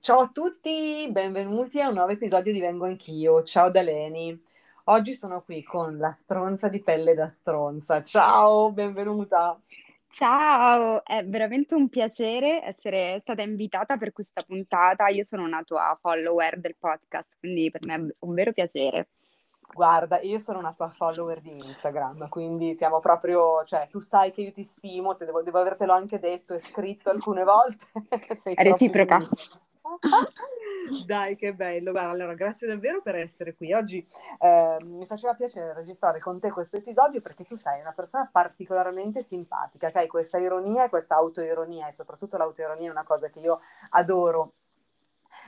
Ciao a tutti, benvenuti a un nuovo episodio di Vengo Anch'io. Ciao da Leni. Oggi sono qui con la stronza di pelle da stronza. Ciao, benvenuta. Ciao, è veramente un piacere essere stata invitata per questa puntata. Io sono una tua follower del podcast, quindi per me è un vero piacere. Guarda, io sono una tua follower di Instagram, quindi siamo proprio, cioè, tu sai che io ti stimo, devo, devo avertelo anche detto e scritto alcune volte. Sei è reciproca. Dai, che bello. Guarda, allora, grazie davvero per essere qui. Oggi eh, mi faceva piacere registrare con te questo episodio perché tu sei una persona particolarmente simpatica, che hai questa ironia e questa autoironia e soprattutto l'autoironia è una cosa che io adoro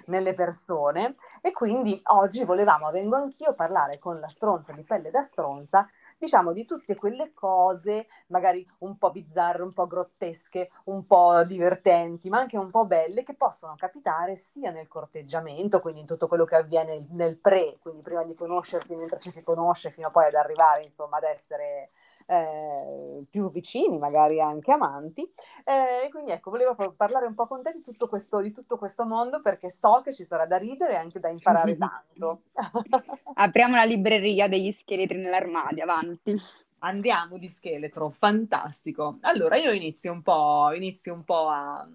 nelle persone e quindi oggi volevamo, vengo anch'io, parlare con la stronza di pelle da stronza diciamo, di tutte quelle cose magari un po' bizzarre, un po' grottesche, un po' divertenti, ma anche un po' belle che possono capitare sia nel corteggiamento, quindi in tutto quello che avviene nel pre, quindi prima di conoscersi, mentre ci si conosce, fino a poi ad arrivare, insomma, ad essere eh, più vicini, magari anche amanti. Eh, e quindi ecco, volevo parlare un po' con te di tutto, questo, di tutto questo mondo perché so che ci sarà da ridere e anche da imparare tanto. Apriamo la libreria degli scheletri nell'armadio, avanti. Andiamo di scheletro, fantastico. Allora io inizio un po', inizio un po a,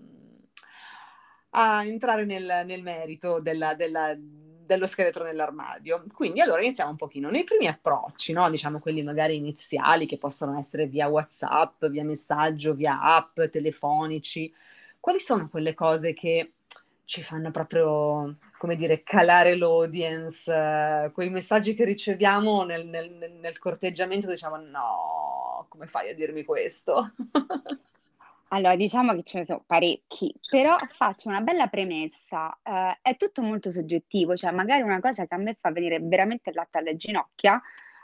a entrare nel, nel merito della, della, dello scheletro nell'armadio. Quindi allora iniziamo un pochino. Nei primi approcci, no? diciamo quelli magari iniziali che possono essere via WhatsApp, via messaggio, via app, telefonici, quali sono quelle cose che ci fanno proprio, come dire, calare l'audience, eh, quei messaggi che riceviamo nel, nel, nel, corteggiamento, diciamo no, come fai a dirmi questo? Allora, diciamo che ce ne sono parecchi, però faccio una bella premessa, eh, è tutto molto soggettivo, cioè magari una cosa che a me fa venire veramente il latte alle ginocchia,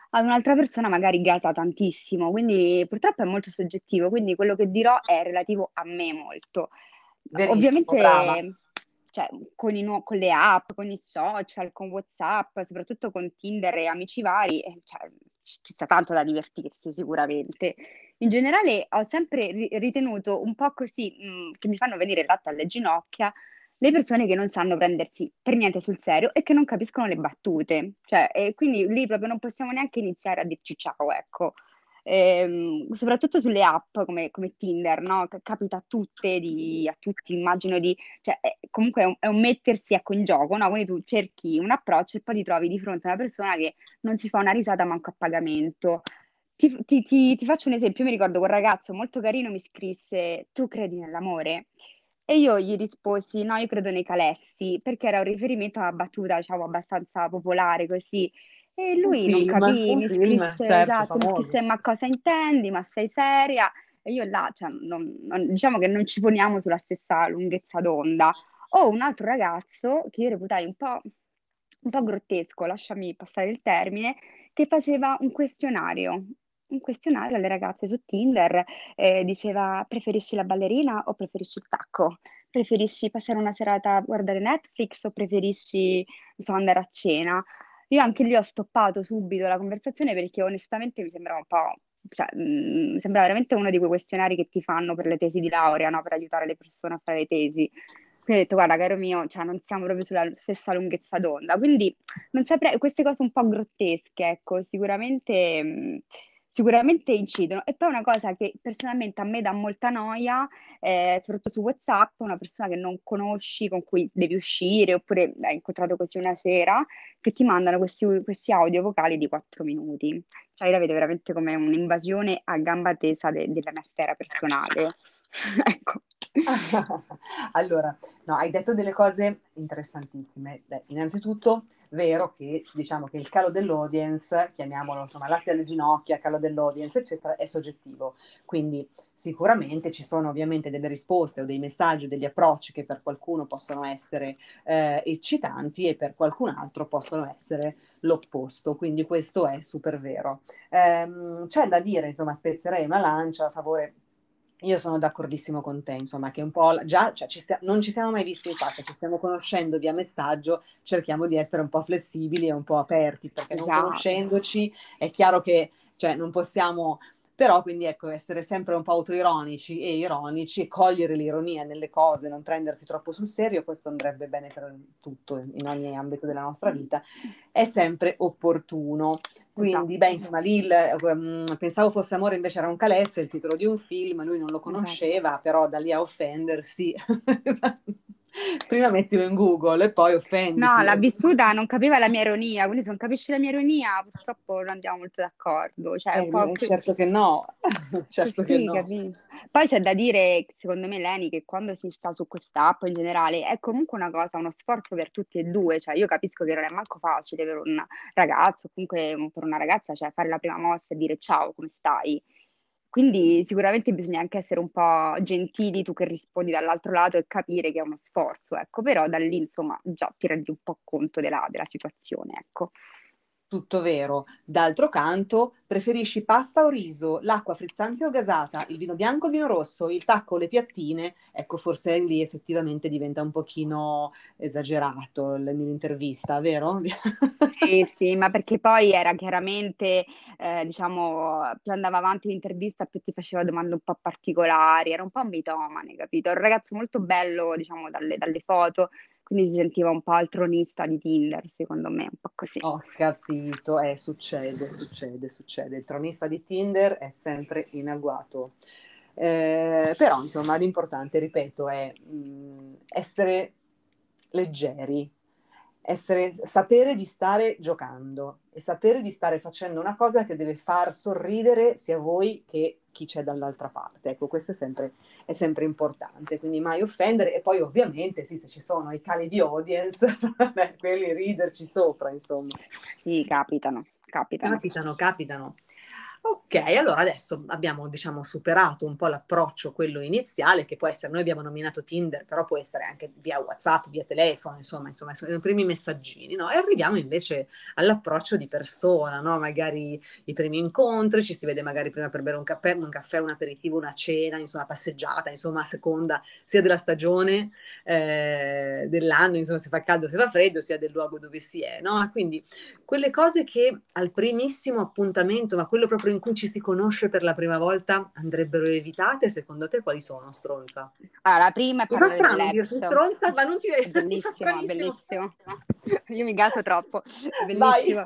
ad un'altra persona magari gasa tantissimo, quindi purtroppo è molto soggettivo, quindi quello che dirò è relativo a me molto. Verissimo, Ovviamente... Brava cioè, con, nu- con, le app, con i social, con WhatsApp, soprattutto con Tinder e amici vari, cioè, ci sta tanto da divertirsi sicuramente. In generale ho sempre ritenuto un po' così, mh, mm, che mi fanno venire latte alle ginocchia, le persone che non sanno prendersi per niente sul serio e che non capiscono le battute. Cioè, e quindi lì proprio non possiamo neanche iniziare a dirci ciao, ecco ehm, soprattutto sulle app come, come Tinder, no? capita a tutte, di, a tutti, immagino di, cioè, è, comunque è un, è un, mettersi ecco in gioco, no? Quindi tu cerchi un approccio e poi ti trovi di fronte a una persona che non si fa una risata manco a pagamento. Ti, ti, ti, ti faccio un esempio, io mi ricordo quel ragazzo molto carino mi scrisse, tu credi nell'amore? E io gli risposi, no, io credo nei calessi, perché era un riferimento a una battuta, diciamo, abbastanza popolare così. E lui film, non capì, mi film, scrisse, certo, esatto, mi scrisse, ma cosa intendi, ma sei seria? E io là, cioè, non, non, diciamo che non ci poniamo sulla stessa lunghezza d'onda. O un altro ragazzo, che io reputai un po', un po' grottesco, lasciami passare il termine, che faceva un questionario, un questionario alle ragazze su Tinder, eh, diceva preferisci la ballerina o preferisci il tacco? Preferisci passare una serata a guardare Netflix o preferisci, so, andare a cena? Io anche lì ho stoppato subito la conversazione perché onestamente mi sembrava un po', cioè, mh, mm, sembrava veramente uno di quei questionari che ti fanno per le tesi di laurea, no? Per aiutare le persone a fare le tesi. Quindi ho detto, guarda, caro mio, cioè, non siamo proprio sulla stessa lunghezza d'onda. Quindi non saprei, queste cose un po' grottesche, ecco, sicuramente... Mh, sicuramente incidono. E poi una cosa che personalmente a me dà molta noia, eh, soprattutto su WhatsApp, una persona che non conosci, con cui devi uscire, oppure hai incontrato così una sera, che ti mandano questi, questi audio vocali di quattro minuti. Cioè, io la vedo veramente come un'invasione a gamba tesa de- della mia sfera personale. ecco. allora, no, hai detto delle cose interessantissime. Beh, innanzitutto, vero che diciamo che il calo dell'audience, chiamiamolo insomma latte alle ginocchia, calo dell'audience, eccetera, è soggettivo. Quindi sicuramente ci sono ovviamente delle risposte o dei messaggi, degli approcci che per qualcuno possono essere eh, eccitanti e per qualcun altro possono essere l'opposto. Quindi questo è super vero. Ehm, c'è da dire, insomma, spezzerei una lancia a favore io sono d'accordissimo con te, insomma, che un po' già cioè, ci stia- non ci siamo mai visti in faccia, ci stiamo conoscendo via messaggio, cerchiamo di essere un po' flessibili e un po' aperti, perché esatto. non conoscendoci è chiaro che cioè, non possiamo Però quindi ecco, essere sempre un po' autoironici e ironici e cogliere l'ironia nelle cose, non prendersi troppo sul serio, questo andrebbe bene per tutto, in ogni ambito della nostra vita, è sempre opportuno. Quindi, beh, insomma, lì il, um, pensavo fosse amore, invece era un calesse, il titolo di un film, lui non lo esatto. conosceva, però da lì a offendersi prima mettilo in Google e poi offendi. No, l'ha vissuta, non capiva la mia ironia, quindi se non capisci la mia ironia purtroppo non andiamo molto d'accordo. Cioè, eh, eh, più... Certo che no, certo sì, che no. Poi c'è da dire, secondo me Leni, che quando si sta su quest'app in generale è comunque una cosa, uno sforzo per tutti e due, cioè io capisco che non è manco facile per un ragazzo, comunque per una ragazza, cioè fare la prima mossa e dire ciao, come stai? Quindi sicuramente bisogna anche essere un po' gentili tu che rispondi dall'altro lato e capire che è uno sforzo, ecco, però da lì insomma già ti rendi un po' conto della, della situazione, ecco tutto vero. D'altro canto, preferisci pasta o riso, l'acqua frizzante o gasata, il vino bianco o il vino rosso, il tacco o le piattine? Ecco, forse lì effettivamente diventa un pochino esagerato l'intervista, vero? Sì, sì, ma perché poi era chiaramente, eh, diciamo, più andava avanti l'intervista, più ti faceva domande un po' particolari, era un po' un mitomane, capito? Un ragazzo molto bello, diciamo, dalle, dalle foto, quindi si sentiva un po' il tronista di Tinder, secondo me, un po' così. Ho capito, eh, succede, succede, succede. Il tronista di Tinder è sempre in agguato. Eh, però, insomma, l'importante, ripeto, è mh, mm, essere leggeri, essere, sapere di stare giocando e sapere di stare facendo una cosa che deve far sorridere sia voi che chi c'è dall'altra parte. Ecco, questo è sempre, è sempre importante, quindi mai offendere e poi ovviamente sì, se ci sono i cali di audience, quelli riderci sopra, insomma. Sì, capitano, capitano. Capitano, capitano. Ok, allora adesso abbiamo diciamo superato un po' l'approccio, quello iniziale, che può essere, noi abbiamo nominato Tinder, però può essere anche via WhatsApp, via telefono, insomma, insomma sono i primi messaggini, no? E arriviamo invece all'approccio di persona, no? Magari i primi incontri, ci si vede magari prima per bere un caffè, un caffè, un aperitivo, una cena, insomma, passeggiata, insomma, a seconda sia della stagione eh, dell'anno, insomma, se fa caldo, se fa freddo, sia del luogo dove si è, no? Quindi quelle cose che al primissimo appuntamento, ma quello proprio in cui ci si conosce per la prima volta andrebbero evitate? Secondo te quali sono, stronza? Allora, la prima è Cosa strano dirti stronza, ma non ti bellissimo, bellissimo. Io mi gaso troppo. Bellissimo.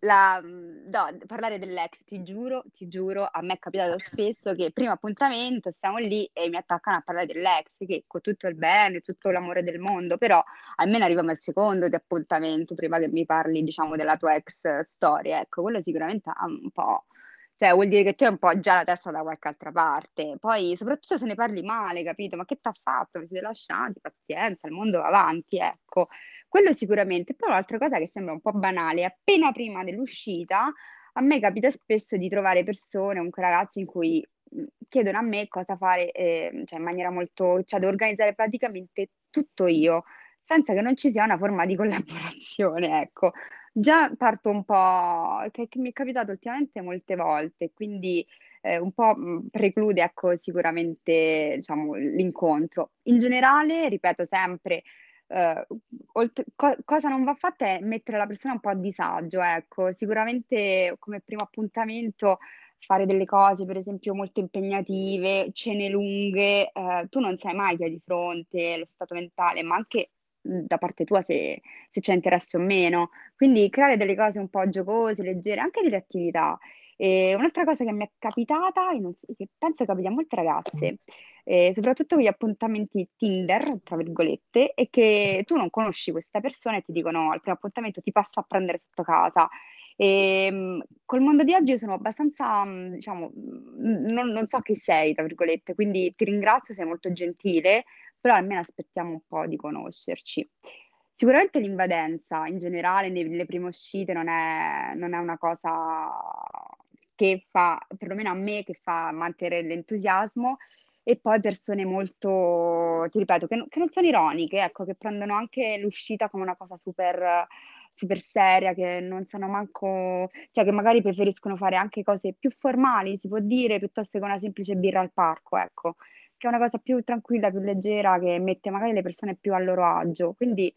La, no, parlare dell'ex, ti giuro, ti giuro, a me è capitato spesso che primo appuntamento stiamo lì e mi attaccano a parlare dell'ex, che con tutto il bene, tutto l'amore del mondo, però almeno arriviamo al secondo di appuntamento prima che mi parli, diciamo, della tua ex storia. Ecco, quello sicuramente ha un po' Cioè, vuol dire che tu hai un po' già la testa da qualche altra parte. Poi, soprattutto se ne parli male, capito? Ma che ti ha fatto? Vi siete lasciati? Pazienza, il mondo va avanti, ecco. Quello sicuramente. Poi un'altra cosa che sembra un po' banale, appena prima dell'uscita, a me capita spesso di trovare persone, comunque ragazzi, in cui chiedono a me cosa fare, eh, cioè in maniera molto, cioè devo organizzare praticamente tutto io, senza che non ci sia una forma di collaborazione, ecco già parto un po', che, che mi è capitato ultimamente molte volte, quindi eh, un po' preclude ecco, sicuramente diciamo, l'incontro. In generale, ripeto sempre, eh, oltre, co- cosa non va fatta è mettere la persona un po' a disagio, ecco, sicuramente come primo appuntamento fare delle cose, per esempio, molto impegnative, cene lunghe, eh, tu non sai mai chi hai di fronte, lo stato mentale, ma anche da parte tua se, se, c'è interesse o meno. Quindi creare delle cose un po' giocose, leggere, anche delle attività. E un'altra cosa che mi è capitata, che penso capiti a molte ragazze, eh, soprattutto con gli appuntamenti Tinder, tra virgolette, è che tu non conosci questa persona e ti dicono al primo appuntamento ti passa a prendere sotto casa. E, ehm, col mondo di oggi sono abbastanza, diciamo, non, non so chi sei, tra virgolette, quindi ti ringrazio, sei molto gentile, però almeno aspettiamo un po' di conoscerci. Sicuramente l'invadenza in generale nelle prime uscite non è, non è una cosa che fa, perlomeno a me, che fa mantenere l'entusiasmo e poi persone molto, ti ripeto, che, che non sono ironiche, ecco, che prendono anche l'uscita come una cosa super, super seria, che non sanno manco, cioè che magari preferiscono fare anche cose più formali, si può dire, piuttosto che una semplice birra al parco, ecco che è una cosa più tranquilla, più leggera, che mette magari le persone più a loro agio. Quindi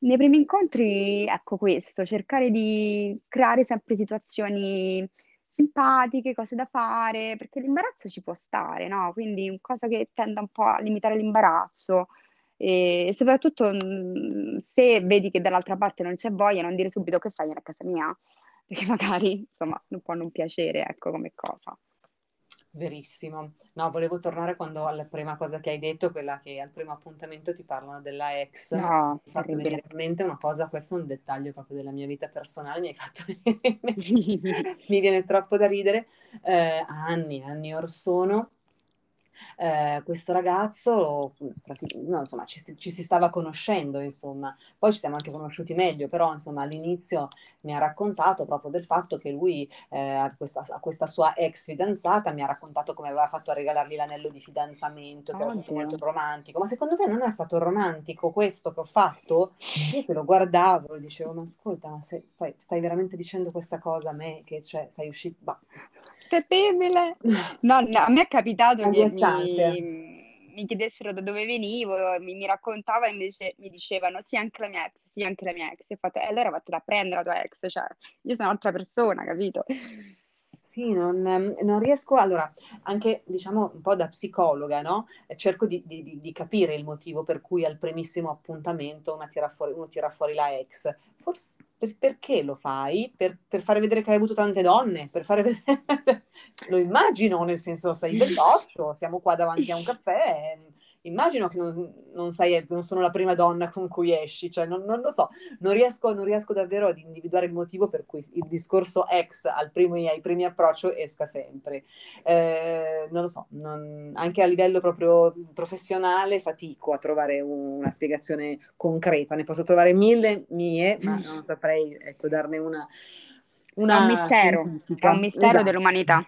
nei primi incontri, ecco questo, cercare di creare sempre situazioni simpatiche, cose da fare, perché l'imbarazzo ci può stare, no? Quindi cosa che tenda un po' a limitare l'imbarazzo. E soprattutto mh, se vedi che dall'altra parte non c'è voglia, non dire subito che fai a casa mia, perché magari insomma non può non piacere, ecco come cosa. Verissimo. No, volevo tornare quando alla prima cosa che hai detto, quella che al primo appuntamento ti parlano della ex. No, Mi hai fatto venire in mente una cosa, questo è un dettaglio proprio della mia vita personale, mi hai fatto venire in mente, mi viene troppo da ridere. Eh, anni, anni or sono, eh, questo ragazzo, no, insomma, ci si, ci si stava conoscendo, insomma, poi ci siamo anche conosciuti meglio, però insomma all'inizio mi ha raccontato proprio del fatto che lui eh, a questa, a questa sua ex fidanzata mi ha raccontato come aveva fatto a regalargli l'anello di fidanzamento, che era stato molto romantico, ma secondo te non è stato romantico questo che ho fatto? Io che lo guardavo e dicevo, ma ascolta, ma se- stai, stai veramente dicendo questa cosa a me, che cioè, sei uscito... Bah. Terribile. No, no, a me è capitato che mi, mi chiedessero da dove venivo, mi, mi raccontava invece mi dicevano sì, anche la mia ex, sì, anche la mia ex. E ho fatto, e allora vattene a prendere la tua ex, cioè, io sono un'altra persona, capito? Sì, non, ehm, non riesco, allora, anche diciamo un po' da psicologa, no? Eh, Cerco di, di- di- capire il motivo per cui al primissimo appuntamento tira fuori, uno tira fuori la ex. Forse per- perché lo fai? Per, per fare vedere che hai avuto tante donne? Per fare vedere... Lo immagino, nel senso sei belloccio, siamo qua davanti a un caffè, ehm, immagino che non, non sei, non sono la prima donna con cui esci, cioè non, non lo so, non riesco, non riesco davvero ad individuare il motivo per cui il discorso ex al primo, ai primi approccio esca sempre. Eh, non lo so, non- anche a livello proprio professionale fatico a trovare una spiegazione concreta. Ne posso trovare mille mie, ma non saprei ecco, darne una, È un una mistero, è un mistero Esatto. dell'umanità.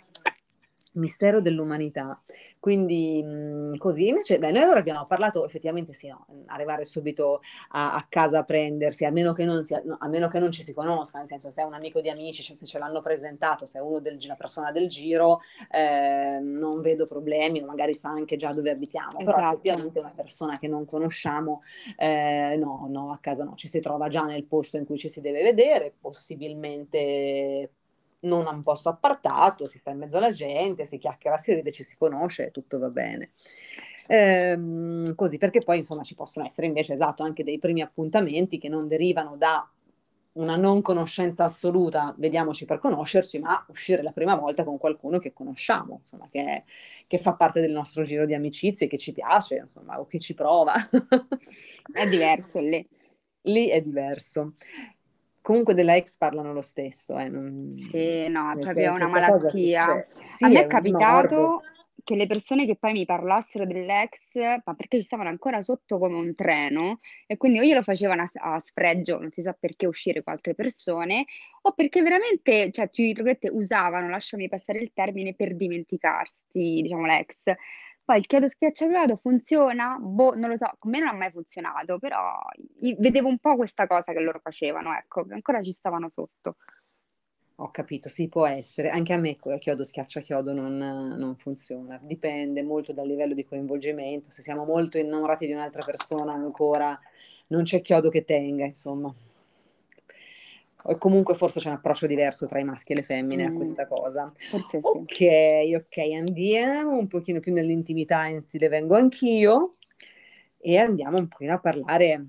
Mistero dell'umanità. Quindi mh, così invece, beh, noi ora abbiamo parlato effettivamente sì, no, arrivare subito a, a casa a prendersi, a meno che non sia, no, a meno che non ci si conosca, nel senso se è un amico di amici, cioè, se ce l'hanno presentato, se è uno del, una persona del giro, eh, non vedo problemi, o magari sa anche già dove abitiamo, però Esatto. effettivamente una persona che non conosciamo, eh, no, no, a casa no, ci si trova già nel posto in cui ci si deve vedere, possibilmente non a un posto appartato, si sta in mezzo alla gente, si chiacchiera, si ride, ci si conosce, tutto va bene. Ehm, così, perché poi insomma ci possono essere invece esatto anche dei primi appuntamenti che non derivano da una non conoscenza assoluta, vediamoci per conoscerci, ma uscire la prima volta con qualcuno che conosciamo, insomma, che, che fa parte del nostro giro di amicizie, che ci piace, insomma, o che ci prova. È diverso lì. Lì è diverso. Comunque della ex parlano lo stesso, eh, non- Sì, no, è perché proprio una malattia. Sì, A me è è capitato morbo. che le persone che poi mi parlassero dell'ex, ma perché ci stavano ancora sotto come un treno, e quindi o glielo facevano a, a sfregio, non si sa perché uscire con altre persone, o perché veramente, cioè, usavano, lasciami passare il termine, per dimenticarsi, diciamo, l'ex. Poi il chiodo schiaccia chiodo funziona? Boh, non lo so, con me non ha mai funzionato, però vedevo un po' questa cosa che loro facevano, ecco, che ancora ci stavano sotto. Ho capito, sì, può essere. Anche a me chiodo schiaccia chiodo non, non funziona. Dipende molto dal livello di coinvolgimento. Se siamo molto innamorati di un'altra persona ancora, non c'è chiodo che tenga, insomma. O comunque forse c'è un approccio diverso tra i maschi e le femmine a Mm, questa cosa. forse sì. Ok, ok, andiamo un pochino più nell'intimità in stile vengo anch'io e andiamo un pochino a parlare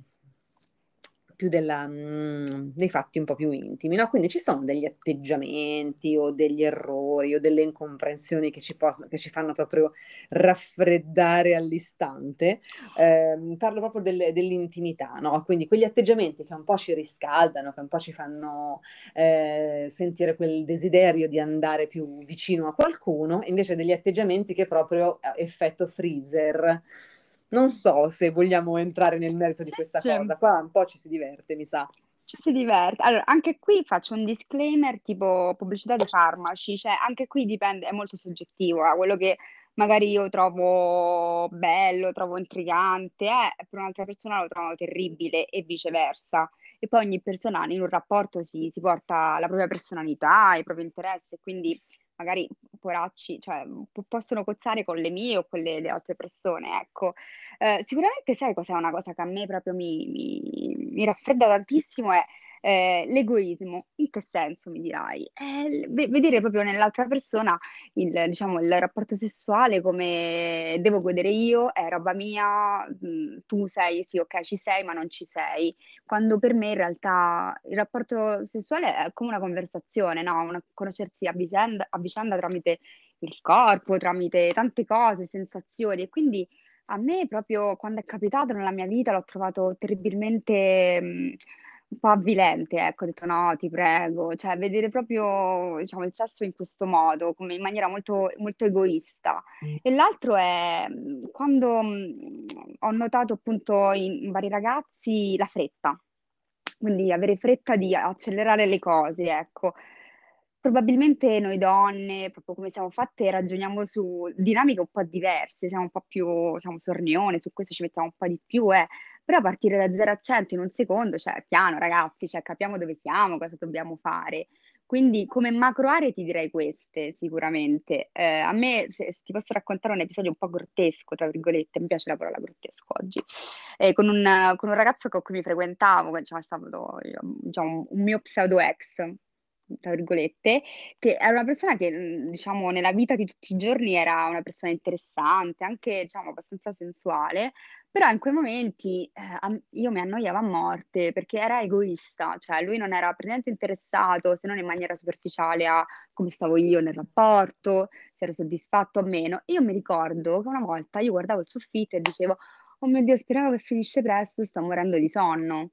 più della, mm, dei fatti un po' più intimi, no? Quindi ci sono degli atteggiamenti o degli errori o delle incomprensioni che ci, possono, che ci fanno proprio raffreddare all'istante. Ehm, parlo proprio delle- dell'intimità, no? Quindi quegli atteggiamenti che un po' ci riscaldano, che un po' ci fanno eh, sentire quel desiderio di andare più vicino a qualcuno, invece degli atteggiamenti che proprio eh, effetto freezer. Non so se vogliamo entrare nel merito di Sì, questa sì. cosa, qua un po' ci si diverte, mi sa. Ci si diverte. Allora, anche qui faccio un disclaimer tipo pubblicità di farmaci, cioè anche qui dipende, è molto soggettivo, eh, quello che magari io trovo bello, trovo intrigante, eh, per un'altra persona lo trovo terribile e viceversa. E poi ogni persona in un rapporto si, si porta la propria personalità, i propri interessi, e quindi magari poracci, cioè, po- possono cozzare con le mie o con le, le altre persone, ecco. Eh, sicuramente sai cos'è una cosa che a me proprio mi, mi- mi raffredda tantissimo è Eh, l'egoismo, in che senso mi dirai? Eh, vedere proprio nell'altra persona il, diciamo, il rapporto sessuale come devo godere io, è roba mia, mm, tu sei, sì, ok, ci sei, ma non ci sei. Quando per me in realtà il rapporto sessuale è come una conversazione, no? Una, conoscersi a vicenda, a vicenda tramite il corpo, tramite tante cose, sensazioni e quindi a me proprio quando è capitato nella mia vita l'ho trovato terribilmente mh, un po' avvilente, ecco, ho detto no, ti prego, cioè vedere proprio diciamo, il sesso in questo modo, come in maniera molto, molto egoista. E l'altro è quando mh, ho notato appunto in, in vari ragazzi la fretta, quindi avere fretta di accelerare le cose, ecco. Probabilmente noi donne, proprio come siamo fatte, ragioniamo su dinamiche un po' diverse, siamo un po' più, siamo sornione, su questo ci mettiamo un po' di più, eh. Però partire da 0 a 100 in un secondo, cioè piano ragazzi, cioè capiamo dove siamo, cosa dobbiamo fare. Quindi come macro aree ti direi queste sicuramente. Eh, a me, se, se, ti posso raccontare un episodio un po' grottesco, tra virgolette, mi piace la parola grottesco oggi, eh, con, un, con, un, ragazzo con cui mi frequentavo, diciamo, stato diciamo, un mio pseudo ex, tra virgolette, che era una persona che, mhmm, diciamo, nella vita di tutti i giorni era una persona interessante, anche, diciamo, abbastanza sensuale, però in quei momenti eh, io mi annoiavo a morte perché era egoista, cioè lui non era per niente interessato, se non in maniera superficiale, a come stavo io nel rapporto, se ero soddisfatto o meno. Io mi ricordo che una volta io guardavo il soffitto e dicevo, oh mio Dio, speravo che finisce presto, sto morendo di sonno.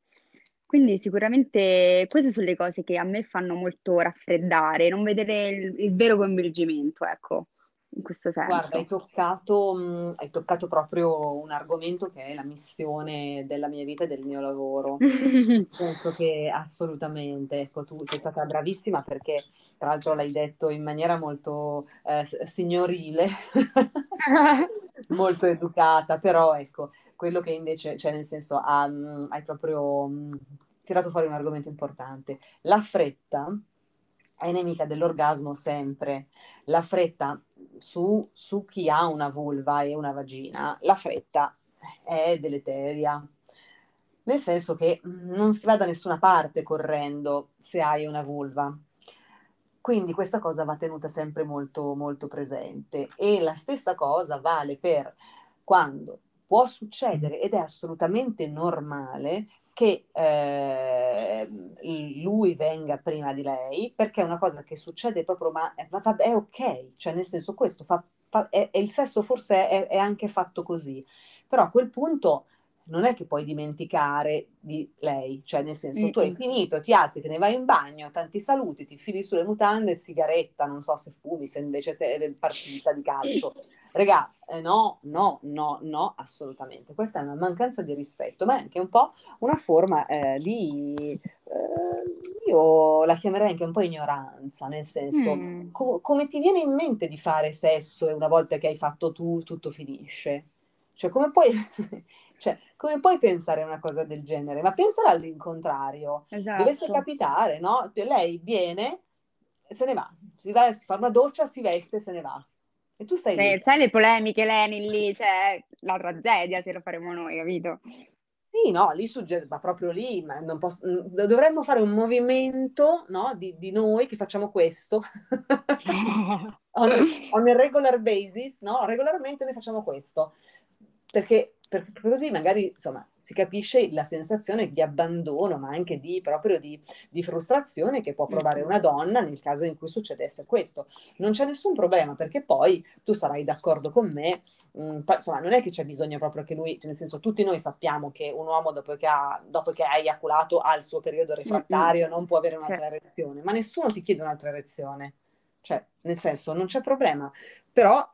Quindi sicuramente queste sono le cose che a me fanno molto raffreddare, non vedere il, il vero coinvolgimento, ecco, in questo senso. Guarda, hai toccato, mh, hai toccato proprio un argomento che è la missione della mia vita e del mio lavoro. Nel senso che assolutamente, ecco, tu sei stata bravissima perché tra l'altro l'hai detto in maniera molto eh, signorile, molto educata, però ecco, quello che invece, cioè nel senso, ha, hai proprio mh, tirato fuori un argomento importante. La fretta è nemica dell'orgasmo sempre. La fretta su, su chi ha una vulva e una vagina, la fretta è deleteria. Nel senso che non si va da nessuna parte correndo se hai una vulva. Quindi questa cosa va tenuta sempre molto, molto presente. E la stessa cosa vale per quando può succedere ed è assolutamente normale che eh, lui venga prima di lei, perché è una cosa che succede proprio, ma, ma vabbè, è ok, cioè nel senso questo fa, fa, è, è il sesso forse è, è, anche fatto così, però a quel punto non è che puoi dimenticare di lei, cioè nel senso tu hai finito, ti alzi, te ne vai in bagno, tanti saluti, ti fili sulle mutande, sigaretta, non so se fumi, se invece è partita di calcio. Regà, eh, no, no, no, no, assolutamente. Questa è una mancanza di rispetto, ma è anche un po' una forma eh, di, eh, io la chiamerei anche un po' ignoranza, nel senso, mm. co- come ti viene in mente di fare sesso e una volta che hai fatto tu, tutto finisce? Cioè, come puoi, cioè, come puoi pensare a una cosa del genere? Ma pensala all'incontrario. Esatto. Dovesse capitare, no? Lei viene, se ne va, si, va, si fa una doccia, si veste e se ne va. E tu stai Beh, lì. Sai le polemiche, Lenin, lì, cioè, la tragedia se lo faremo noi, capito? Sì, no, lì suggerisce, ma proprio lì, ma posso, dovremmo fare un movimento, no, di, di noi che facciamo questo, on, on a regular basis, no, regolarmente noi facciamo questo perché, perché così magari insomma, si capisce la sensazione di abbandono, ma anche di, proprio di, di, frustrazione che può provare una donna nel caso in cui succedesse questo. Non c'è nessun problema perché poi tu sarai d'accordo con me, mh, mm, insomma non è che c'è bisogno proprio che lui, cioè nel senso tutti noi sappiamo che un uomo dopo che ha, dopo che ha eiaculato ha il suo periodo refrattario, non può avere un'altra certo. erezione, ma nessuno ti chiede un'altra erezione. Cioè, nel senso, non c'è problema, però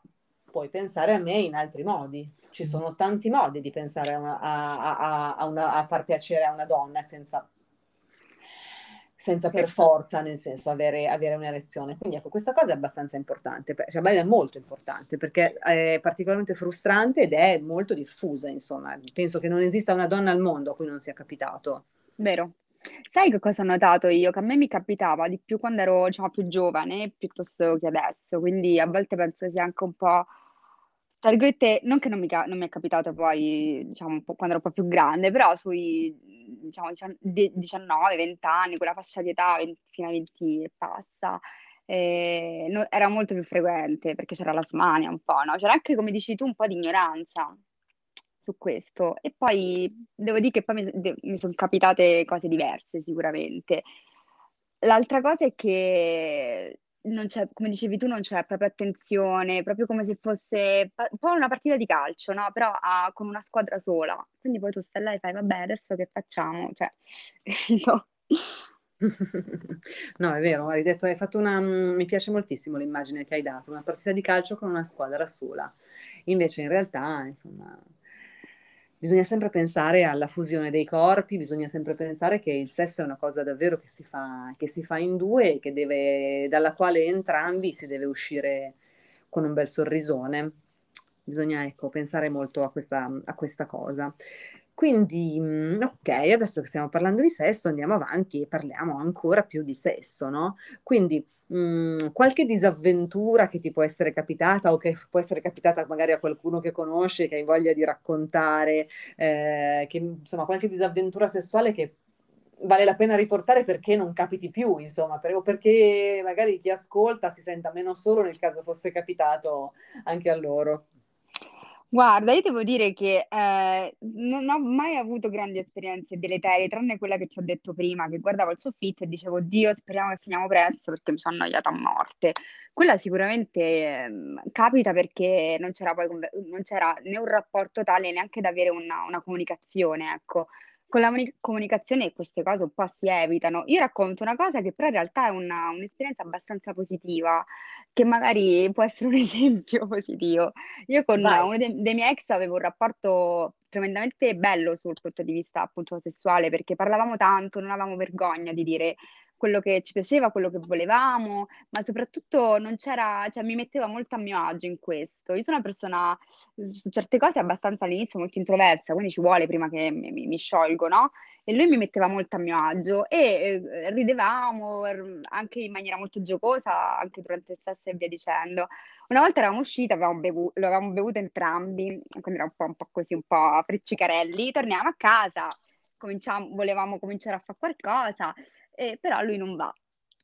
puoi pensare a me in altri modi ci sono tanti modi di pensare a, una, a, a, una, a far piacere a una donna senza, senza per forza, nel senso, avere, avere, un'erezione. Quindi ecco, questa cosa è abbastanza importante, cioè è molto importante perché è particolarmente frustrante ed è molto diffusa, insomma. Penso che non esista una donna al mondo a cui non sia capitato. Vero. Sai che cosa ho notato io? Che a me mi capitava di più quando ero diciamo, più giovane piuttosto che adesso, quindi a volte penso sia anche un po' tra virgolette, non che non mi, non mi è capitato poi, diciamo, quando ero un po' più grande, però sui diciamo 19, 20 anni, quella fascia di età 20, fino a 20 e passa, eh, no, era molto più frequente perché c'era la smania un po', no? C'era anche, come dici tu, un po' di ignoranza su questo. E poi devo dire che poi mi, mi sono capitate cose diverse sicuramente. L'altra cosa è che non c'è, come dicevi tu, non c'è proprio attenzione, proprio come se fosse un po' una partita di calcio, no? Però ah, con una squadra sola. Quindi poi tu stai là e fai, vabbè, adesso che facciamo? Cioè, no. No, è vero, hai detto, hai fatto una, mi piace moltissimo l'immagine che hai dato, una partita di calcio con una squadra sola. Invece in realtà, insomma, bisogna sempre pensare alla fusione dei corpi, bisogna sempre pensare che il sesso è una cosa davvero che si fa, che si fa in due deve, dalla quale entrambi si deve uscire con un bel sorrisone. Bisogna ecco, pensare molto a questa, a questa cosa. Quindi, mm, ok, adesso che stiamo parlando di sesso, andiamo avanti e parliamo ancora più di sesso, no? Quindi, mh, mm, qualche disavventura che ti può essere capitata o che può essere capitata magari a qualcuno che conosci, che hai voglia di raccontare, eh, che, insomma, qualche disavventura sessuale che vale la pena riportare perché non capiti più, insomma, per, o perché magari chi ascolta si senta meno solo nel caso fosse capitato anche a loro. Guarda, io devo dire che eh, non ho mai avuto grandi esperienze deleterie, tranne quella che ti ho detto prima, che guardavo il soffitto e dicevo, Dio, speriamo che finiamo presto perché mi sono annoiata a morte. Quella sicuramente eh, capita perché non c'era poi non c'era né un rapporto tale neanche da avere una, una comunicazione, ecco con la comunicazione queste cose un po' si evitano. Io racconto una cosa che però in realtà è una, un'esperienza abbastanza positiva, che magari può essere un esempio positivo. Io con Vai. uno dei, dei miei ex avevo un rapporto tremendamente bello sul punto di vista appunto sessuale, perché parlavamo tanto, non avevamo vergogna di dire quello che ci piaceva, quello che volevamo, ma soprattutto non c'era, cioè mi metteva molto a mio agio in questo. Io sono una persona su certe cose abbastanza all'inizio molto introversa, quindi ci vuole prima che mi, mi, mi sciolgo, no? E lui mi metteva molto a mio agio e eh, ridevamo er, anche in maniera molto giocosa, anche durante il sesso e via dicendo. Una volta eravamo usciti, avevamo bevu- lo avevamo bevuto entrambi, quindi era un po', un po' così, un po' friccicarelli. Torniamo a casa, cominciamo, volevamo cominciare a fare qualcosa eh, però lui non va.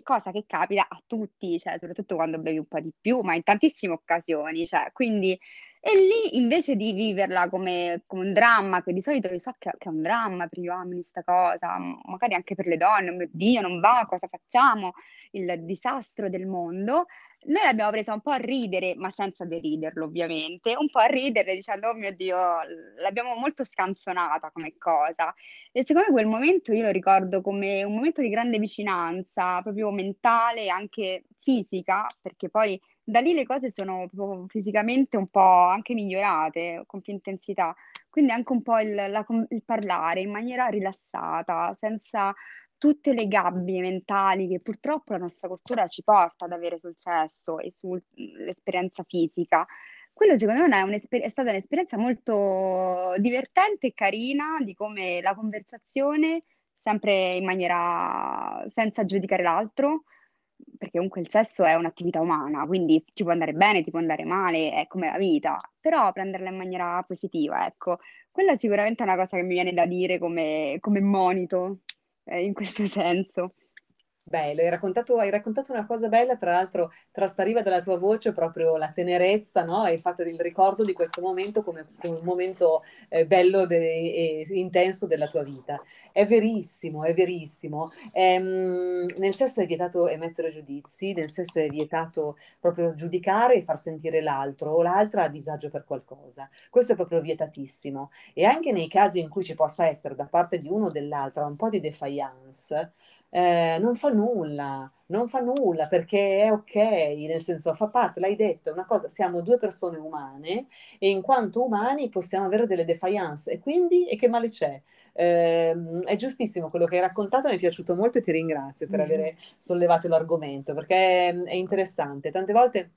Cosa che capita a tutti, cioè, soprattutto quando bevi un po' di più, ma in tantissime occasioni. Cioè, quindi, e lì invece di viverla come, come un dramma, che di solito io so che, che, è un dramma per gli uomini questa cosa, magari anche per le donne, oh mio Dio, non va, cosa facciamo? Il disastro del mondo noi l'abbiamo presa un po' a ridere, ma senza deriderlo ovviamente, un po' a ridere dicendo, oh mio Dio, l'abbiamo molto scanzonata come cosa. E secondo me quel momento io lo ricordo come un momento di grande vicinanza, proprio mentale e anche fisica, perché poi da lì le cose sono fisicamente un po' anche migliorate, con più intensità. Quindi anche un po' il, la, il parlare in maniera rilassata, senza tutte le gabbie mentali che purtroppo la nostra cultura ci porta ad avere sul sesso e sull'esperienza fisica. Quello secondo me è, è, stata un'esperienza molto divertente e carina di come la conversazione, sempre in maniera senza giudicare l'altro, perché comunque il sesso è un'attività umana, quindi ti può andare bene, ti può andare male, è come la vita, però prenderla in maniera positiva, ecco, quella è sicuramente una cosa che mi viene da dire come, come monito eh, in questo senso. Bello, hai raccontato, hai raccontato, una cosa bella, tra l'altro traspariva dalla tua voce proprio la tenerezza no? e il fatto del ricordo di questo momento come, come un momento eh, bello de- e intenso della tua vita. È verissimo, è verissimo. Ehm, nel senso è vietato emettere giudizi, nel senso è vietato proprio giudicare e far sentire l'altro o l'altra a disagio per qualcosa. Questo è proprio vietatissimo. E anche nei casi in cui ci possa essere da parte di uno o dell'altra un po' di defiance, eh, non fa nulla, non fa nulla perché è ok, nel senso fa parte, l'hai detto, è una cosa, siamo due persone umane e in quanto umani possiamo avere delle defiance e quindi e che male c'è? Eh, è giustissimo quello che hai raccontato, mi è piaciuto molto e ti ringrazio per mm. aver sollevato l'argomento perché è interessante. Tante volte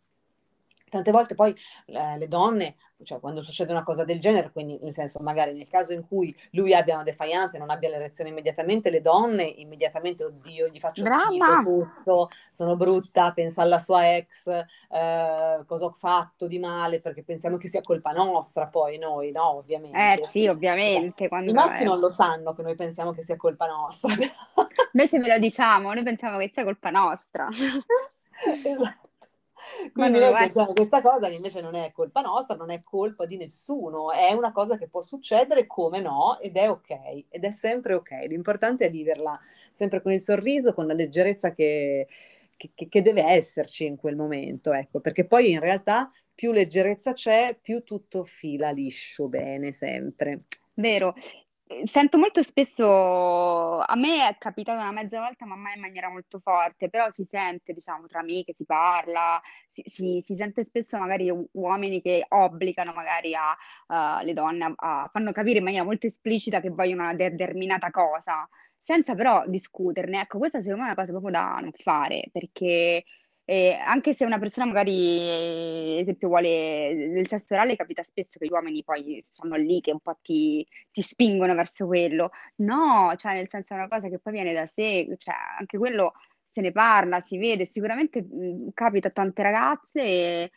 Tante volte poi eh, le donne, cioè quando succede una cosa del genere, quindi nel senso magari nel caso in cui lui abbia una defiance e non abbia l'erezione immediatamente, le donne immediatamente, oddio, gli faccio Brava! schifo, puzzo, sono brutta, pensa alla sua ex, eh, cosa ho fatto di male, perché pensiamo che sia colpa nostra poi noi, no? Ovviamente. Eh sì, ovviamente. I maschi non lo sanno che noi pensiamo che sia colpa nostra. Invece ve lo diciamo, noi pensiamo che sia colpa nostra. esatto. Quindi noi pensiamo questa cosa che invece non è colpa nostra, non è colpa di nessuno, è una cosa che può succedere come no ed è ok, ed è sempre ok. L'importante è viverla sempre con il sorriso, con la leggerezza che, che, che deve esserci in quel momento, ecco, perché poi in realtà più leggerezza c'è, più tutto fila liscio bene sempre. Vero, Sento molto spesso, a me è capitato una mezza volta, ma mai in maniera molto forte, però si sente, diciamo, tra amiche, si parla, si, si, si sente spesso magari uomini che obbligano magari a, uh, le donne, a, a, fanno capire in maniera molto esplicita che vogliono una determinata cosa, senza però discuterne. Ecco, questa secondo me è una cosa proprio da non fare, perché eh, anche se una persona magari, esempio, vuole del sesso orale, capita spesso che gli uomini poi stanno lì che un po' ti, ti spingono verso quello. No, cioè nel senso è una cosa che poi viene da sé, cioè anche quello se ne parla, si vede, sicuramente capita a tante ragazze, e,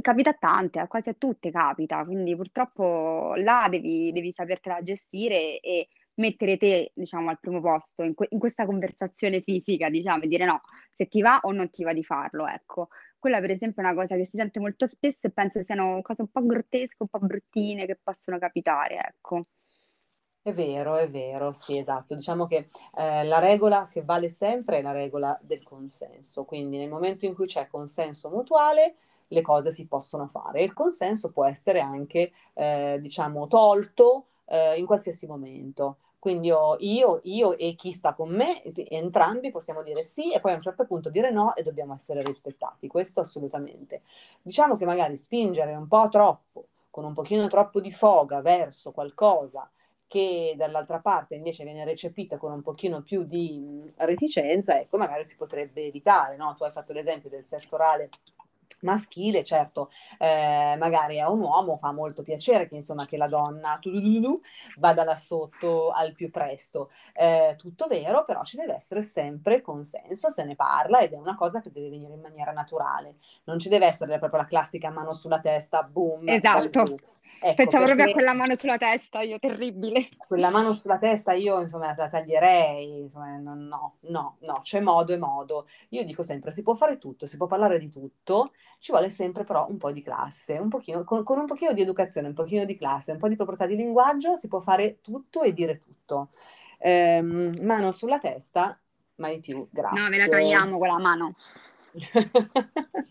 capita a tante, a quasi a tutte capita, quindi purtroppo là devi, devi sapertela gestire e mettere te, diciamo, al primo posto in, que- in, questa conversazione fisica, diciamo, e dire no, se ti va o non ti va di farlo, ecco. Quella per esempio è una cosa che si sente molto spesso e penso siano cose un po' grottesche, un po' bruttine che possono capitare, ecco. È vero, è vero, sì, esatto. Diciamo che eh, la regola che vale sempre è la regola del consenso, quindi nel momento in cui c'è consenso mutuale, le cose si possono fare. Il consenso può essere anche, eh, diciamo, tolto eh, in qualsiasi momento. Quindi io, io, e chi sta con me, entrambi possiamo dire sì e poi a un certo punto dire no e dobbiamo essere rispettati, questo assolutamente. Diciamo che magari spingere un po' troppo, con un pochino troppo di foga verso qualcosa che dall'altra parte invece viene recepita con un pochino più di reticenza, ecco, magari si potrebbe evitare, no? Tu hai fatto l'esempio del sesso orale maschile, certo, eh, magari a un uomo fa molto piacere che insomma che la donna vada là sotto al più presto. Eh, tutto vero, però ci deve essere sempre consenso, se ne parla ed è una cosa che deve venire in maniera naturale. Non ci deve essere proprio la classica mano sulla testa, boom. Esatto. Ecco, Pensavo proprio a quella mano sulla testa, io terribile. Quella mano sulla testa io insomma la taglierei, insomma, no, no, no, c'è modo e modo. Io dico sempre, si può fare tutto, si può parlare di tutto, ci vuole sempre però un po' di classe, un pochino, con, con un pochino di educazione, un pochino di classe, un po' di proprietà di linguaggio, si può fare tutto e dire tutto. Ehm, mano sulla testa, mai più, grazie. No, me la tagliamo quella mano.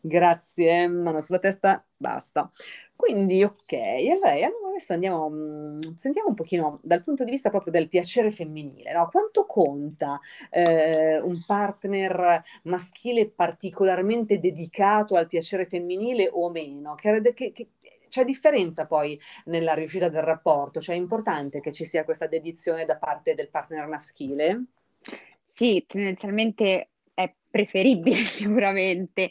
Grazie, mano sulla testa, basta. Quindi, ok, allora adesso andiamo, mm, sentiamo un pochino dal punto di vista proprio del piacere femminile, no? Quanto conta eh, un partner maschile particolarmente dedicato al piacere femminile o meno? Che, che, che, c'è differenza poi nella riuscita del rapporto? Cioè è importante che ci sia questa dedizione da parte del partner maschile? Sì, tendenzialmente è preferibile sicuramente.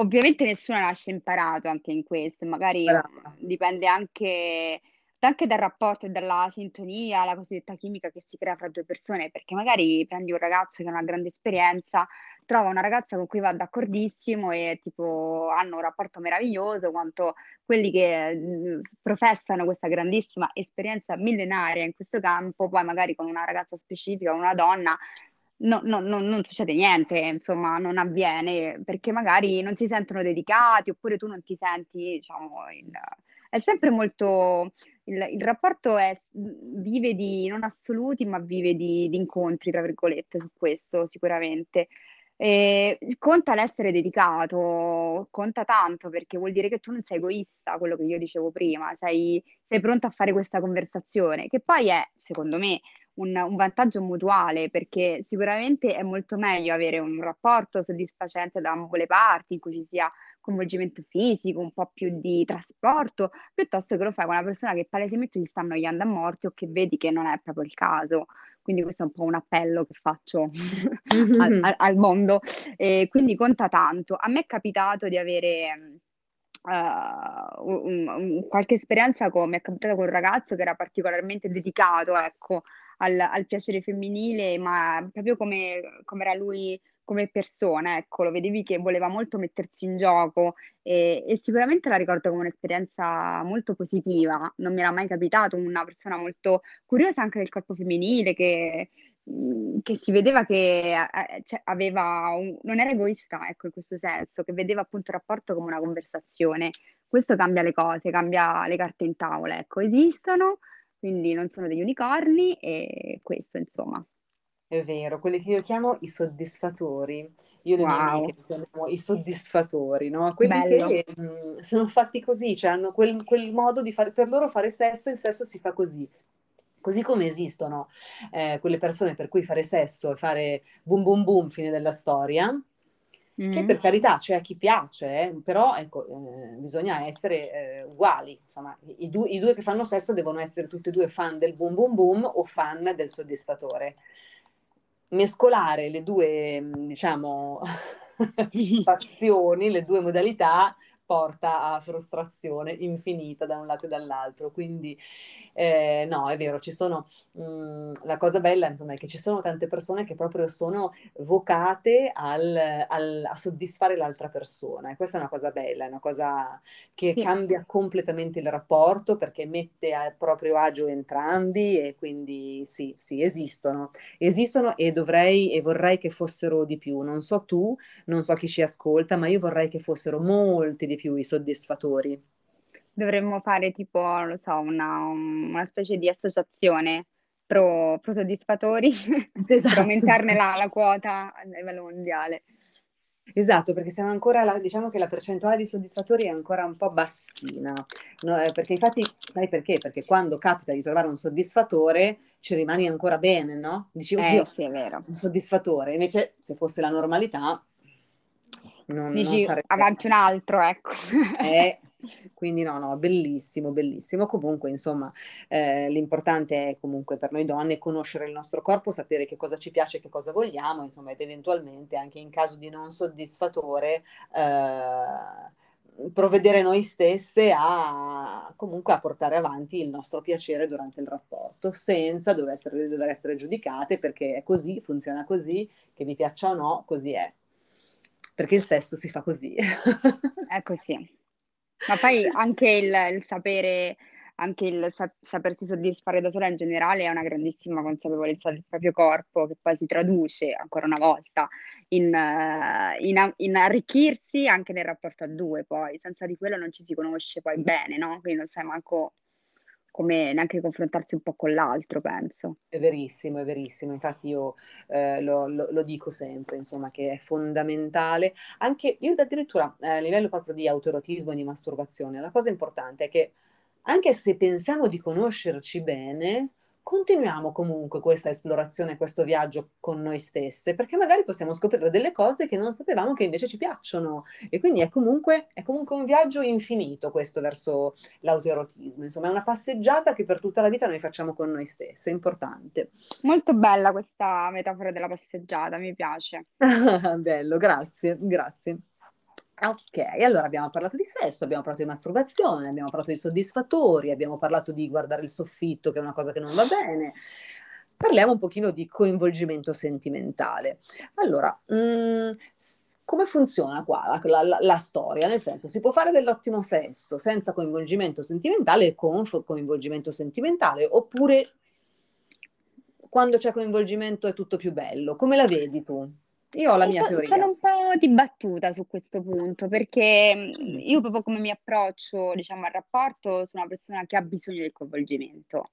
Ovviamente nessuno nasce imparato anche in questo, magari Brava. dipende anche, anche dal rapporto e dalla sintonia, la cosiddetta chimica che si crea fra due persone, perché magari prendi un ragazzo che ha una grande esperienza, trova una ragazza con cui va d'accordissimo e tipo hanno un rapporto meraviglioso, quanto quelli che professano questa grandissima esperienza millenaria in questo campo, poi magari con una ragazza specifica, una donna, no, no, no, non succede niente, insomma, non avviene perché magari non si sentono dedicati oppure tu non ti senti, diciamo, il, è sempre molto, il, il, rapporto è, vive di non assoluti, ma vive di, di incontri, tra virgolette, su questo sicuramente. E conta l'essere dedicato, conta tanto perché vuol dire che tu non sei egoista, quello che io dicevo prima, sei, sei pronto a fare questa conversazione, che poi è, secondo me, un, un, vantaggio mutuale perché sicuramente è molto meglio avere un rapporto soddisfacente da ambo le parti in cui ci sia coinvolgimento fisico, un po' più di trasporto, piuttosto che lo fai con una persona che palesemente ti sta annoiando a morte o che vedi che non è proprio il caso. quindi questo è un po' un appello che faccio al, al, al, mondo. E quindi conta tanto. A me è capitato di avere uh, un, un, qualche esperienza come è capitato con un ragazzo che era particolarmente dedicato, ecco, al, al piacere femminile, ma proprio come, come era lui come persona, ecco, lo vedevi che voleva molto mettersi in gioco e, e, sicuramente la ricordo come un'esperienza molto positiva. Non mi era mai capitato una persona molto curiosa anche del corpo femminile che, mm, che si vedeva che eh, cioè, aveva un, non era egoista, ecco, in questo senso, che vedeva appunto il rapporto come una conversazione. Questo cambia le cose, cambia le carte in tavola, ecco, esistono, quindi non sono degli unicorni e questo, insomma. È vero, quelli che io chiamo i soddisfatori. Io le mie amiche li chiamiamo i soddisfatori, no? Quelli Bello. che mh, mm, sono fatti così, cioè hanno quel, quel modo di fare, per loro fare sesso, il sesso si fa così. Così come esistono eh, quelle persone per cui fare sesso e fare boom boom boom fine della storia, mm. che per carità c'è a chi piace, eh, però ecco, eh, bisogna essere eh, uguali. Insomma, i, du- i, due che fanno sesso devono essere tutti e due fan del boom boom boom o fan del soddisfatore mescolare le due, diciamo, passioni, le due modalità porta a frustrazione infinita da un lato e dall'altro. Quindi eh, no, è vero, ci sono, mh, mm, la cosa bella insomma è che ci sono tante persone che proprio sono vocate al, al, a soddisfare l'altra persona e questa è una cosa bella, è una cosa che sì. cambia completamente il rapporto perché mette a proprio agio entrambi e quindi sì, sì, esistono, esistono e dovrei e vorrei che fossero di più. Non so tu, non so chi ci ascolta, ma io vorrei che fossero molti di più i soddisfatori. Dovremmo fare tipo, non lo so, una, una specie di associazione pro, pro soddisfatori esatto. per aumentarne la, la quota a livello mondiale. Esatto, perché siamo ancora, la, diciamo che la percentuale di soddisfatori è ancora un po' bassina, no, eh, perché infatti, sai perché? Perché quando capita di trovare un soddisfatore ci rimani ancora bene, no? Dici, eh, sì, è vero. un soddisfatore, invece se fosse la normalità non, Dici, non sarebbe... avanti un altro, ecco. Eh, quindi no, no, bellissimo, bellissimo. Comunque, insomma, eh, l'importante è comunque per noi donne conoscere il nostro corpo, sapere che cosa ci piace, che cosa vogliamo, insomma, ed eventualmente anche in caso di non soddisfatore eh, provvedere noi stesse a comunque a portare avanti il nostro piacere durante il rapporto, senza dover essere, dover essere giudicate perché è così, funziona così, che vi piaccia o no, così è perché il sesso si fa così. è così. Ma poi anche il, il sapere, anche il sa- sapersi soddisfare da sola in generale è una grandissima consapevolezza del proprio corpo che poi si traduce ancora una volta in, uh, in, in, arricchirsi anche nel rapporto a due poi, senza di quello non ci si conosce poi bene, no? Quindi non sai manco come neanche confrontarsi un po' con l'altro, penso. È verissimo, è verissimo, infatti io eh, lo, lo, lo, dico sempre, insomma, che è fondamentale, anche io addirittura eh, a livello proprio di autoerotismo e di masturbazione, la cosa importante è che anche se pensiamo di conoscerci bene, continuiamo comunque questa esplorazione, questo viaggio con noi stesse, perché magari possiamo scoprire delle cose che non sapevamo che invece ci piacciono. E quindi è comunque, è comunque un viaggio infinito questo verso l'autoerotismo. Insomma, è una passeggiata che per tutta la vita noi facciamo con noi stesse, è importante. Molto bella questa metafora della passeggiata, mi piace. Bello, grazie, grazie. Ok, allora abbiamo parlato di sesso, abbiamo parlato di masturbazione, abbiamo parlato di soddisfatori, abbiamo parlato di guardare il soffitto, che è una cosa che non va bene. Parliamo un pochino di coinvolgimento sentimentale. Allora, mh, mm, come funziona qua la, la, la, storia? Nel senso, si può fare dell'ottimo sesso senza coinvolgimento sentimentale e con coinvolgimento sentimentale, oppure quando c'è coinvolgimento è tutto più bello? Come la vedi tu? Io ho la mia teoria. Sono un po' dibattuta su questo punto perché mm, io proprio come mi approccio, diciamo, al rapporto, sono una persona che ha bisogno del coinvolgimento.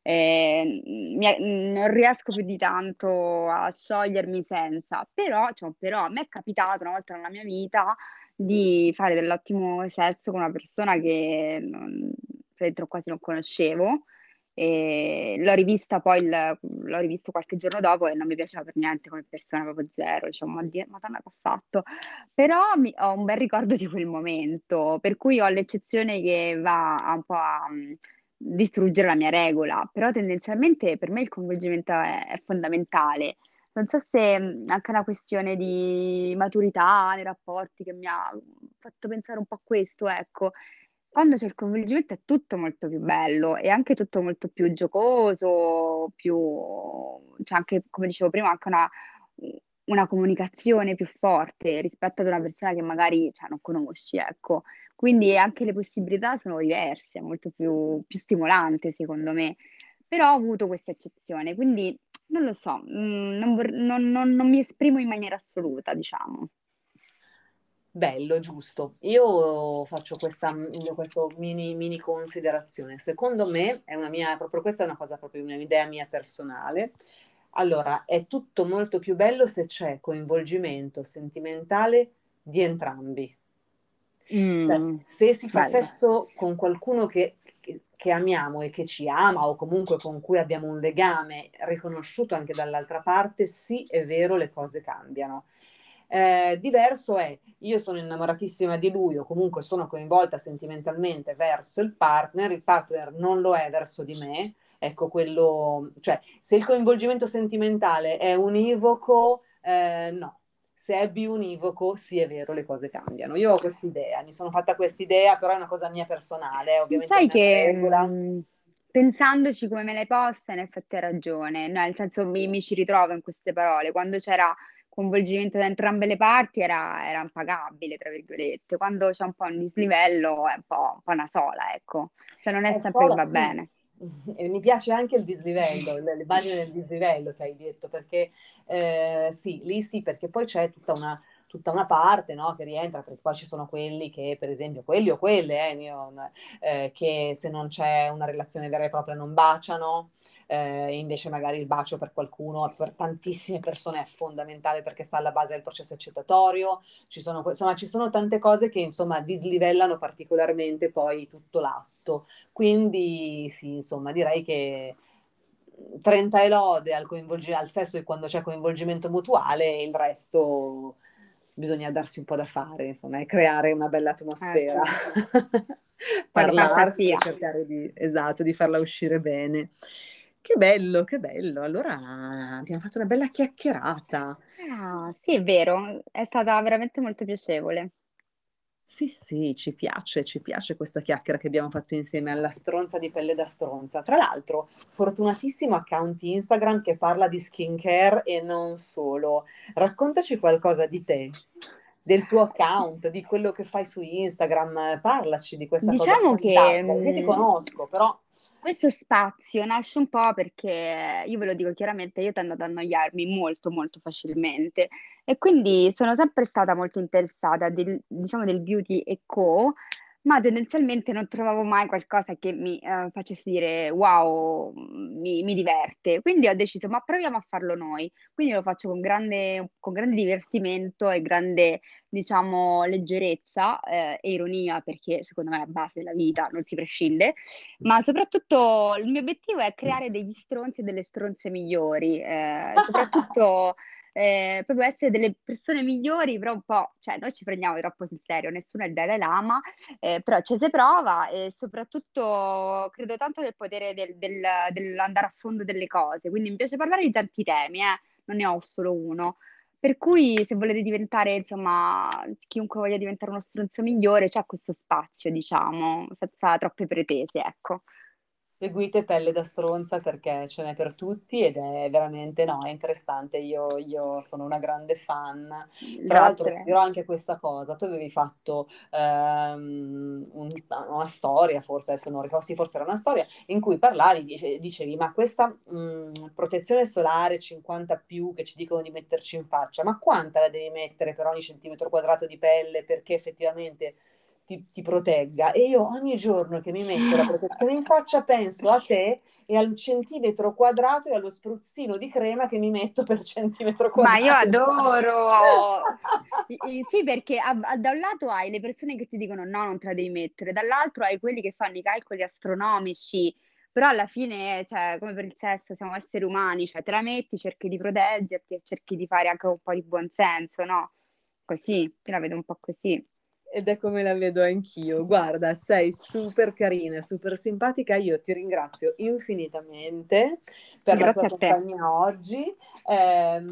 Eh, mi, non riesco più di tanto a sciogliermi senza, però, cioè, però a me è capitato una volta nella mia vita di fare dell'ottimo sesso con una persona che non, quasi non conoscevo e l'ho rivista poi, il, l'ho rivisto qualche giorno dopo e non mi piaceva per niente come persona, proprio zero, diciamo, madonna che ha fatto. Però mi, ho un bel ricordo di quel momento, per cui ho l'eccezione che va un po' a, distruggere la mia regola, però tendenzialmente per me il coinvolgimento è, è fondamentale. Non so se mh, anche una questione di maturità nei rapporti che mi ha fatto pensare un po' a questo, ecco. Quando c'è il coinvolgimento è tutto molto più bello e anche tutto molto più giocoso, più, c'è anche, come dicevo prima, anche una, una comunicazione più forte rispetto ad una persona che magari cioè, non conosci, ecco. Quindi anche le possibilità sono diverse, è molto più, più stimolante secondo me. Però ho avuto questa eccezione, quindi non lo so, mm, non, vor- non- non- non mi esprimo in maniera assoluta, diciamo. Bello, giusto. Io faccio questa, questo mini, mini considerazione. Secondo me, è una mia, proprio questa è una cosa, proprio un'idea mia personale. Allora, è tutto molto più bello se c'è coinvolgimento sentimentale di entrambi. Mm, se si fa bello. sesso con qualcuno che, che- che amiamo e che ci ama o comunque con cui abbiamo un legame riconosciuto anche dall'altra parte, sì, è vero, le cose cambiano. Eh, diverso è, io sono innamoratissima di lui o comunque sono coinvolta sentimentalmente verso il partner, il partner non lo è verso di me, ecco quello, cioè se il coinvolgimento sentimentale è univoco, eh, no. Se è biunivoco, sì, è vero, le cose cambiano. Io ho quest'idea, mi sono fatta quest'idea, però è una cosa mia personale, ovviamente Sai che regola. mh, pensandoci come me l'hai posta, in effetti hai ragione, no, nel senso mi, mi ci ritrovo in queste parole. Quando c'era coinvolgimento da entrambe le parti era, era impagabile, tra virgolette. Quando c'è un po' un dislivello è un po', un po' una sola, ecco. Cioè non è È sempre sola, va sì. bene. E mi piace anche il dislivello, le, bagno nel dislivello che hai detto, perché eh, sì, lì sì, perché poi c'è tutta una, tutta una parte no, che rientra, perché poi ci sono quelli che, per esempio, quelli o quelle, eh, io, eh, che se non c'è una relazione vera e propria non baciano, eh, invece magari il bacio per qualcuno, per tantissime persone è fondamentale perché sta alla base del processo eccitatorio, ci sono, insomma, ci sono tante cose che insomma dislivellano particolarmente poi tutto l'atto. Quindi sì, insomma, direi che 30 e lode al, coinvolgi- al sesso e quando c'è coinvolgimento mutuale, il resto bisogna darsi un po' da fare, insomma, e creare una bella atmosfera. Ecco, Parlarsi e cercare di, esatto, di farla uscire bene. Che bello, che bello. Allora abbiamo fatto una bella chiacchierata. Ah, sì, è vero, è stata veramente molto piacevole. Sì, sì, ci piace, ci piace questa chiacchiera che abbiamo fatto insieme alla stronza di pelle da stronza. Tra l'altro, fortunatissimo account Instagram che parla di skincare e non solo. Raccontaci qualcosa di te, del tuo account, di quello che fai su Instagram. Parlaci di questa cosa Diciamo che. Io ti mh, conosco, però questo spazio nasce un po' perché io ve lo dico chiaramente, io tendo ad annoiarmi molto molto facilmente. E quindi sono sempre stata molto interessata del, diciamo del beauty e co, ma tendenzialmente non trovavo mai qualcosa che mi eh, facesse dire wow, mi, mi diverte. Quindi ho deciso, ma proviamo a farlo noi. Quindi lo faccio con grande, con grande divertimento e grande, diciamo, leggerezza eh, e ironia, perché secondo me è la base della vita, non si prescinde. Ma soprattutto il mio obiettivo è creare degli stronzi e delle stronze migliori, eh, soprattutto eh, proprio essere delle persone migliori, però un po', cioè noi ci prendiamo troppo sul serio, nessuno è il Dalai Lama, eh, però ci si prova e soprattutto credo tanto nel potere del, del- dell'andare a fondo delle cose, quindi mi piace parlare di tanti temi, eh, non ne ho solo uno. Per cui se volete diventare, insomma, chiunque voglia diventare uno stronzo migliore, c'è questo spazio, diciamo, senza troppe pretese, ecco. Seguite Pelle da stronza perché ce n'è per tutti ed è veramente, no, è interessante. Io, io sono una grande fan. Tra l'altro, ti Grazie. dirò anche questa cosa: tu avevi fatto ehm, un- una storia, forse adesso non ricordo, sì, forse era una storia in cui parlavi, dice- dicevi, ma questa mh, protezione solare 50 più che ci dicono di metterci in faccia, ma quanta la devi mettere per ogni centimetro quadrato di pelle perché effettivamente ti, ti protegga. E io ogni giorno che mi metto la protezione in faccia penso a te e al centimetro quadrato e allo spruzzino di crema che mi metto per centimetro Ma io quadrato. adoro! Sì, perché a- a- da un lato hai le persone che ti dicono no, non te la devi mettere, dall'altro hai quelli che fanno i calcoli astronomici, però alla fine, cioè, come per il sesso, siamo esseri umani, cioè te la metti, cerchi di proteggerti e cerchi di fare anche un po' di buonsenso, no? Così, io la vedo un po' così. Ed è come la vedo anch'io. Guarda, sei super carina, super simpatica. Io ti ringrazio infinitamente per Grazie la tua compagnia oggi. Eh,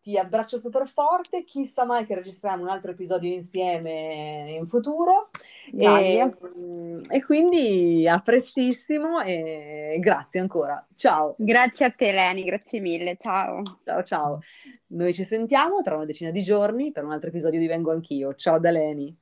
ti abbraccio super forte. Chissà mai che registriamo un altro episodio insieme in futuro. E, e, quindi a prestissimo e grazie ancora. Ciao. Grazie a te, Leni, grazie mille. Ciao. Ciao, ciao. Noi ci sentiamo tra una decina di giorni per un altro episodio di Vengo Anch'io. Ciao da Leni.